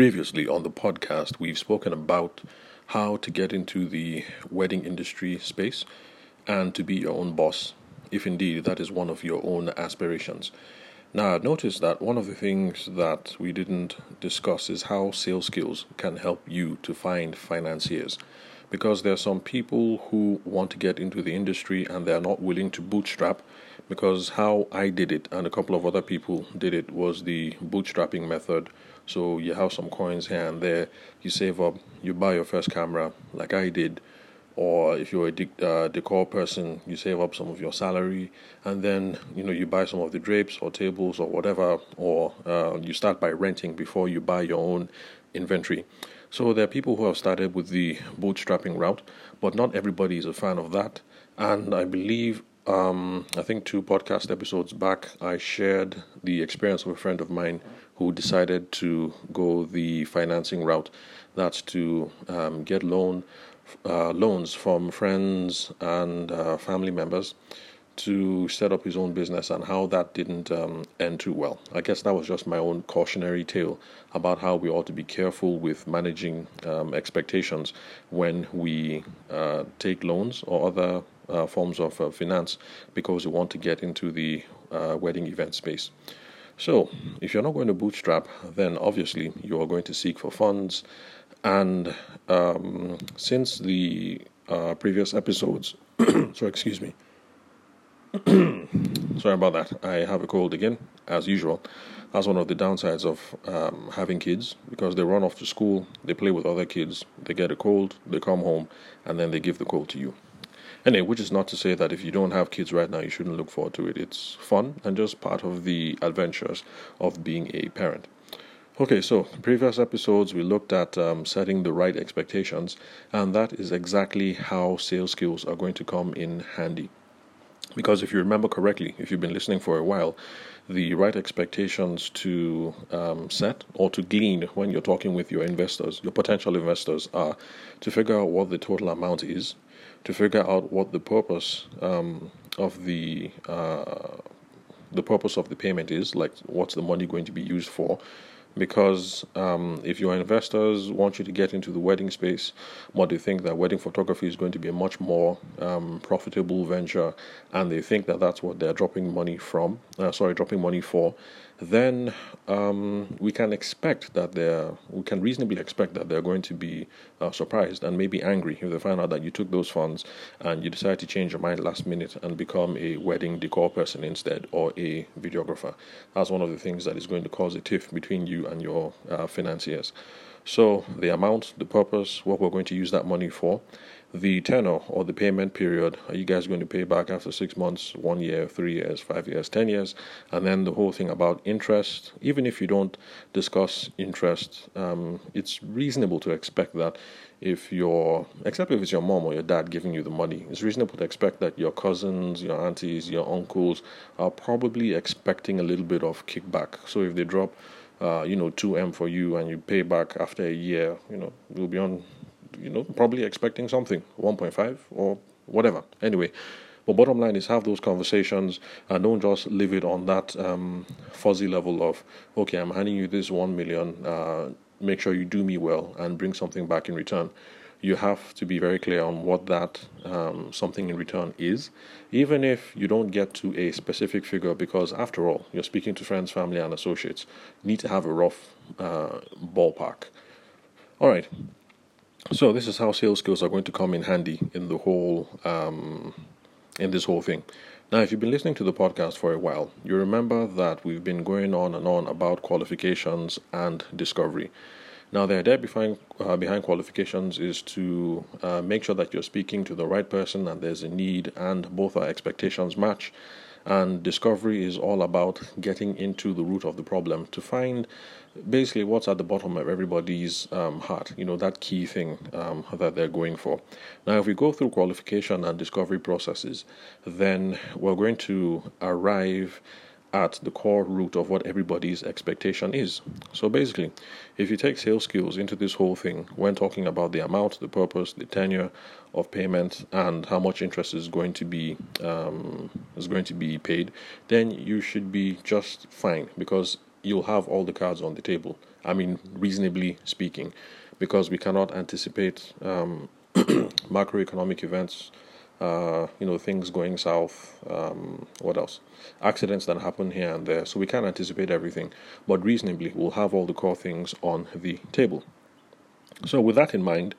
Previously on the podcast, we've spoken about how to get into the wedding industry space and to be your own boss, if indeed that is one of your own aspirations. Now, I've noticed that one of the things that we didn't discuss is how sales skills can help you to find financiers. Because there are some people who want to get into the industry and they're not willing to bootstrap. Because how I did it and a couple of other people did it was the bootstrapping method so you have some coins here and there, you save up, you buy your first camera, like I did. Or if you're a de- uh, decor person, you save up some of your salary, and then you know you buy some of the drapes or tables or whatever, or uh, you start by renting before you buy your own inventory. So there are people who have started with the bootstrapping route, but not everybody is a fan of that. And I believe um, I think two podcast episodes back, I shared the experience of a friend of mine who decided to go the financing route. That's to um, get loan uh, loans from friends and uh, family members to set up his own business and how that didn't um, end too well. I guess that was just my own cautionary tale about how we ought to be careful with managing um, expectations when we uh, take loans or other uh, forms of uh, finance because we want to get into the uh, wedding event space. So, if you're not going to bootstrap, then obviously you are going to seek for funds. And um, since the uh, previous episodes, so excuse me, sorry about that. I have a cold again, as usual. That's one of the downsides of um, having kids because they run off to school, they play with other kids, they get a cold, they come home, and then they give the cold to you. Anyway, which is not to say that if you don't have kids right now, you shouldn't look forward to it. It's fun and just part of the adventures of being a parent. Okay, so previous episodes we looked at um, setting the right expectations, and that is exactly how sales skills are going to come in handy. Because if you remember correctly, if you've been listening for a while, the right expectations to um, set or to glean when you're talking with your investors, your potential investors, are to figure out what the total amount is, to figure out what the purpose um, of the uh, the purpose of the payment is, like what's the money going to be used for, because um, if your investors want you to get into the wedding space, but they think that wedding photography is going to be a much more um, profitable venture, and they think that that's what they're dropping money from, uh, sorry, dropping money for, then um, we can expect that they're, we can reasonably expect that they're going to be uh, surprised and maybe angry if they find out that you took those funds and you decide to change your mind last minute and become a wedding decor person instead or a videographer. That's one of the things that is going to cause a tiff between you and your uh, financiers. So, the amount, the purpose, what we're going to use that money for, the tenor or the payment period. Are you guys going to pay back after six months, one year, three years, five years, ten years? And then the whole thing about interest. Even if you don't discuss interest, um, it's reasonable to expect that if your, except if it's your mom or your dad giving you the money, it's reasonable to expect that your cousins, your aunties, your uncles are probably expecting a little bit of kickback. So if they drop, uh, you know, 2M for you and you pay back after a year, you know, you'll be on you know, probably expecting something, 1.5 or whatever. Anyway, but bottom line is have those conversations and don't just leave it on that um, fuzzy level of, okay, I'm handing you this 1 million, uh, make sure you do me well and bring something back in return. You have to be very clear on what that um, something in return is, even if you don't get to a specific figure, because after all, you're speaking to friends, family, and associates. You need to have a rough uh, ballpark. All right, so this is how sales skills are going to come in handy in the whole um, in this whole thing. Now, if you've been listening to the podcast for a while, you remember that we've been going on and on about qualifications and discovery. Now, the idea behind uh, behind qualifications is to uh, make sure that you're speaking to the right person and there's a need and both our expectations match. And discovery is all about getting into the root of the problem to find basically what's at the bottom of everybody's um, heart, you know, that key thing um, that they're going for. Now, if we go through qualification and discovery processes, then we're going to arrive at the core root of what everybody's expectation is. So basically, if you take sales skills into this whole thing, when talking about the amount, the purpose, the tenure of payment, and how much interest is going to be um, is going to be paid, then you should be just fine because you'll have all the cards on the table I mean, reasonably speaking, because we cannot anticipate um, macroeconomic events. Uh, you know, things going south. Um, what else? Accidents that happen here and there. So we can't anticipate everything, but reasonably, we'll have all the core things on the table. So, with that in mind,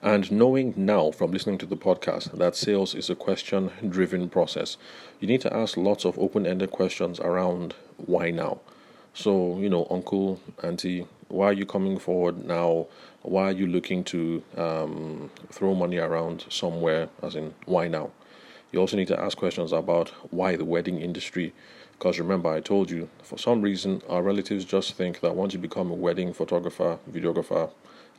and knowing now from listening to the podcast that sales is a question driven process, you need to ask lots of open ended questions around why now. So, you know, uncle, auntie, why are you coming forward now? Why are you looking to um, throw money around somewhere? As in, why now? You also need to ask questions about why the wedding industry. Because remember, I told you, for some reason, our relatives just think that once you become a wedding photographer, videographer,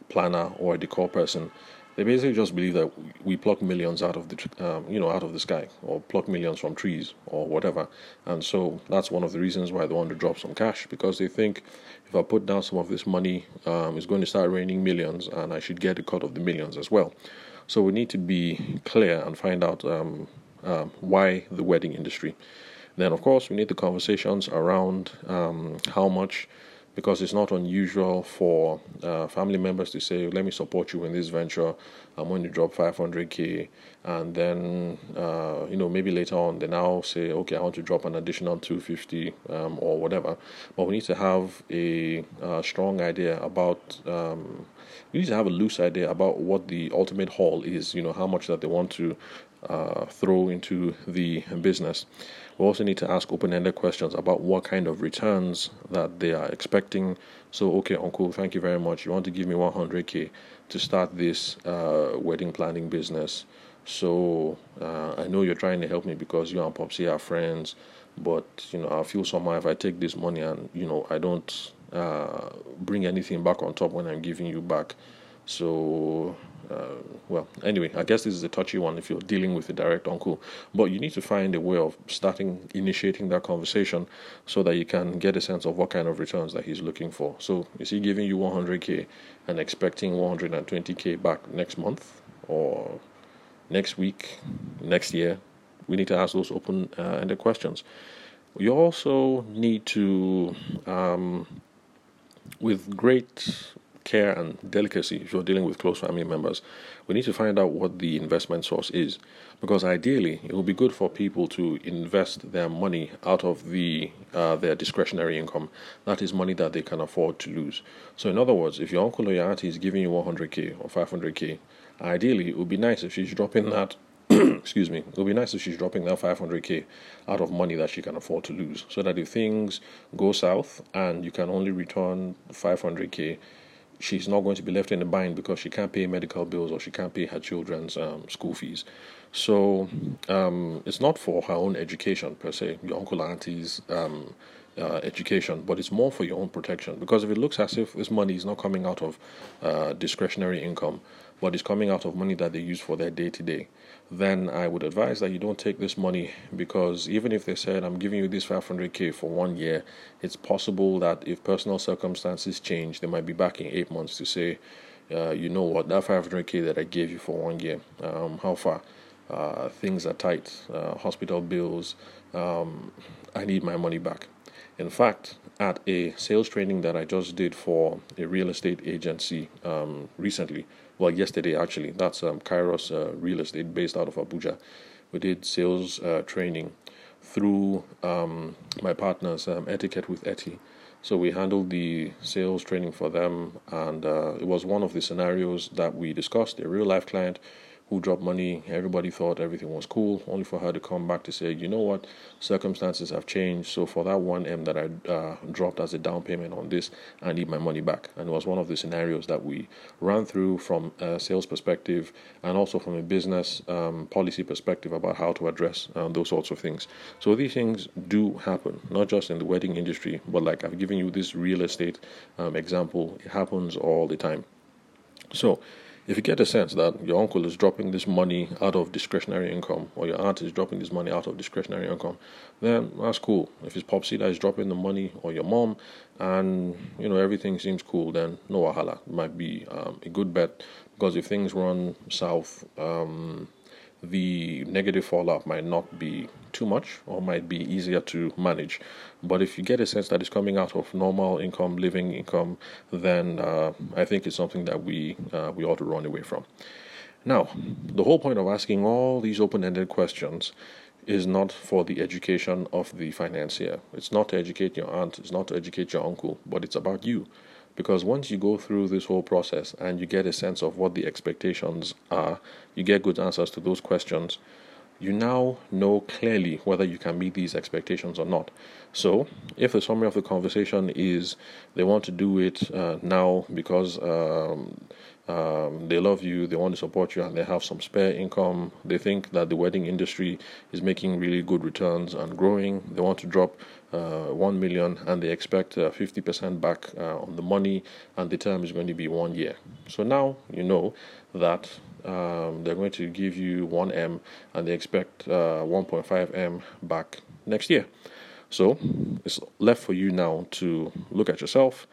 planner or a decor person, they basically just believe that we pluck millions out of the um, you know out of the sky or pluck millions from trees or whatever. And so that's one of the reasons why they want to drop some cash because they think if i put down some of this money um, it's going to start raining millions and i should get a cut of the millions as well. So we need to be clear and find out um, um why the wedding industry. Then of course we need the conversations around um, how much because it's not unusual for uh, family members to say, "Let me support you in this venture. I'm going to drop 500k," and then uh, you know maybe later on they now say, "Okay, I want to drop an additional 250 um, or whatever." But we need to have a uh, strong idea about. Um, we need to have a loose idea about what the ultimate haul is. You know how much that they want to uh, throw into the business. We also need to ask open-ended questions about what kind of returns that they are expecting. So, okay, uncle, thank you very much. You want to give me 100k to start this uh, wedding planning business. So uh, I know you're trying to help me because you and Popsy are friends, but you know I feel somehow if I take this money and you know I don't uh, bring anything back on top when I'm giving you back. So uh, well, anyway, I guess this is a touchy one if you're dealing with a direct uncle, but you need to find a way of starting initiating that conversation so that you can get a sense of what kind of returns that he's looking for. So, is he giving you 100k and expecting 120k back next month or next week, next year? We need to ask those open uh, ended questions. You also need to, um, with great care and delicacy if you're dealing with close family members, we need to find out what the investment source is. Because ideally, it will be good for people to invest their money out of the uh, their discretionary income. That is money that they can afford to lose. So, in other words, if your uncle or your auntie is giving you 100k or 500k, ideally it would be nice if she's dropping that excuse me, it would be nice if she's dropping that 500k out of money that she can afford to lose. So that if things go south and you can only return 500k, she's not going to be left in a bind because she can't pay medical bills or she can't pay her children's um, school fees. So um, it's not for her own education per se, your uncle auntie's um, uh, education, but it's more for your own protection. Because if it looks as if this money is not coming out of uh, discretionary income, but it's coming out of money that they use for their day to day, then I would advise that you don't take this money because even if they said, I'm giving you this 500k for one year, it's possible that if personal circumstances change, they might be back in eight months to say, uh, you know what, that 500k that I gave you for one year, um, how far? Uh, things are tight, uh, hospital bills, um, I need my money back. In fact, at a sales training that I just did for a real estate agency um, recently, well, yesterday actually. That's um, Kairos uh, Real Estate based out of Abuja. We did sales uh, training through um, my partners, um, Etiquette with Etty. So we handled the sales training for them, and uh, it was one of the scenarios that we discussed. A real life client who dropped money. Everybody thought everything was cool, only for her to come back to say, you know what, circumstances have changed. So for that one M that I uh, dropped as a down payment on this, I need my money back. And it was one of the scenarios that we ran through from a sales perspective and also from a business um, policy perspective about how to address uh, those sorts of things. So these things do happen, not just in the wedding industry, but like I've given you this real estate um, example, it happens all the time. So if you get a sense that your uncle is dropping this money out of discretionary income or your aunt is dropping this money out of discretionary income, then that's cool. If it's Popsy that is dropping the money or your mom and you know everything seems cool, then no wahala. It might be um, a good bet because if things run south, um, the negative fallout might not be too much or might be easier to manage. But if you get a sense that it's coming out of normal income, living income, then uh, I think it's something that we uh, we ought to run away from. Now, the whole point of asking all these open-ended questions is not for the education of the financier. It's not to educate your aunt, it's not to educate your uncle, but it's about you. Because once you go through this whole process and you get a sense of what the expectations are, you get good answers to those questions, you now know clearly whether you can meet these expectations or not. So, if the summary of the conversation is they want to do it uh, now because um, um, they love you, they want to support you, and they have some spare income, they think that the wedding industry is making really good returns and growing, they want to drop uh, 1 million and they expect uh, 50% back uh, on the money, and the term is going to be one year. So now you know that um, they're going to give you 1M and they expect uh, 1.5M back next year. So it's left for you now to look at yourself,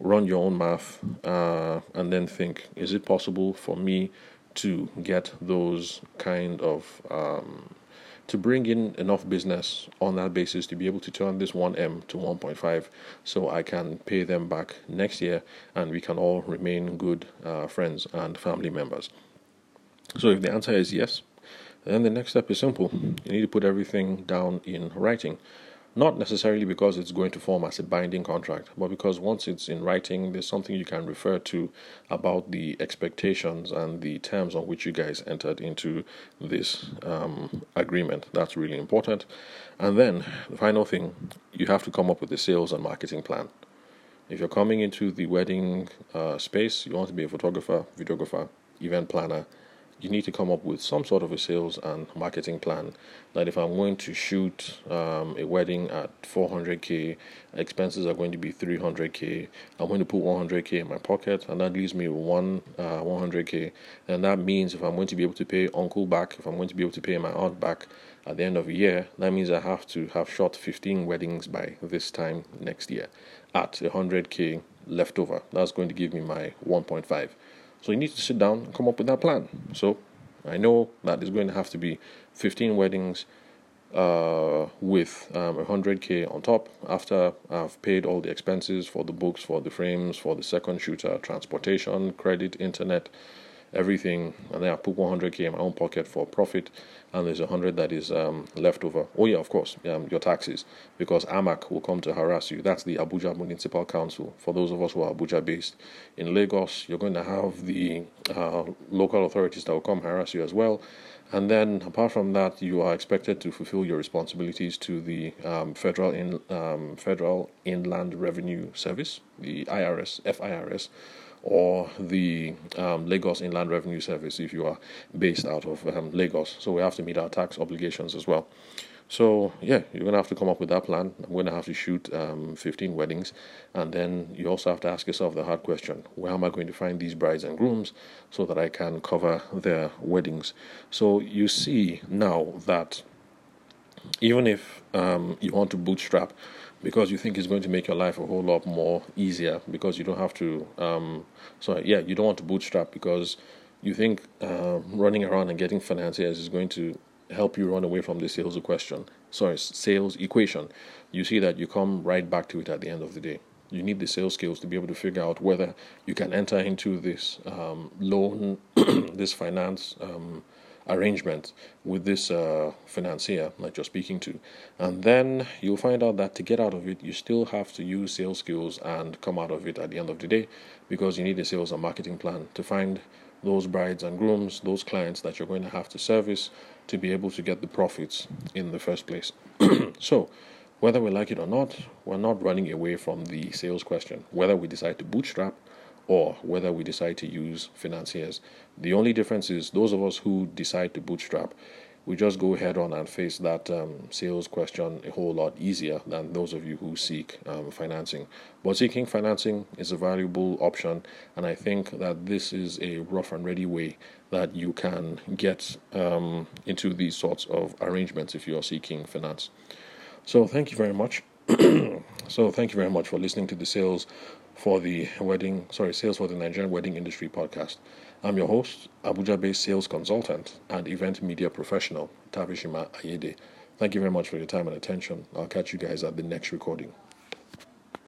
run your own math, uh, and then think is it possible for me to get those kind of. Um, to bring in enough business on that basis to be able to turn this 1M to 1.5 so I can pay them back next year and we can all remain good uh, friends and family members. So if the answer is yes, then the next step is simple. You need to put everything down in writing. Not necessarily because it's going to form as a binding contract, but because once it's in writing, there's something you can refer to about the expectations and the terms on which you guys entered into this um, agreement. That's really important. And then the final thing, you have to come up with a sales and marketing plan. If you're coming into the wedding uh, space, you want to be a photographer, videographer, event planner, you need to come up with some sort of a sales and marketing plan. That if I'm going to shoot um, a wedding at 400k, expenses are going to be 300k. I'm going to put 100k in my pocket, and that leaves me with one uh, 100k. And that means if I'm going to be able to pay uncle back, if I'm going to be able to pay my aunt back at the end of the year, that means I have to have shot 15 weddings by this time next year at 100k left over. That's going to give me my 1.5. So you need to sit down and come up with that plan. So I know that it's going to have to be 15 weddings uh, with um, 100k on top after I've paid all the expenses for the books, for the frames, for the second shooter, transportation, credit, internet, everything, and then I put 100k in my own pocket for profit, and there's a 100 that is um, left over. Oh yeah, of course, um, your taxes, because AMAC will come to harass you. That's the Abuja Municipal Council. For those of us who are Abuja based, in Lagos, you're going to have the uh, local authorities that will come harass you as well. And then, apart from that, you are expected to fulfill your responsibilities to the um, federal in, um, federal Inland Revenue Service, the IRS, FIRS or the um, Lagos Inland Revenue Service if you are based out of um, Lagos. So we have to meet our tax obligations as well. So yeah, you're gonna have to come up with that plan. I'm gonna have to shoot um, 15 weddings, and then you also have to ask yourself the hard question: Where am I going to find these brides and grooms so that I can cover their weddings? So you see now that even if um, you want to bootstrap because you think it's going to make your life a whole lot more easier because you don't have to um so yeah you don't want to bootstrap because you think um, running around and getting financiers is going to help you run away from the sales question sorry sales equation. You see that you come right back to it at the end of the day. You need the sales skills to be able to figure out whether you can enter into this um, loan this finance um, arrangement with this uh, financier that you're speaking to. And then you'll find out that to get out of it, you still have to use sales skills and come out of it at the end of the day because you need a sales and marketing plan to find those brides and grooms, those clients that you're going to have to service to be able to get the profits in the first place. so, whether we like it or not, we're not running away from the sales question. Whether we decide to bootstrap or whether we decide to use financiers. The only difference is those of us who decide to bootstrap, we just go head on and face that um, sales question a whole lot easier than those of you who seek um, financing. But seeking financing is a valuable option, and I think that this is a rough and ready way that you can get um, into these sorts of arrangements if you are seeking finance. So, thank you very much. so, thank you very much for listening to the sales for the wedding, sorry, sales for the Nigerian wedding industry podcast. I'm your host, Abuja based sales consultant and event media professional, Tabishima Ayede. Thank you very much for your time and attention. I'll catch you guys at the next recording.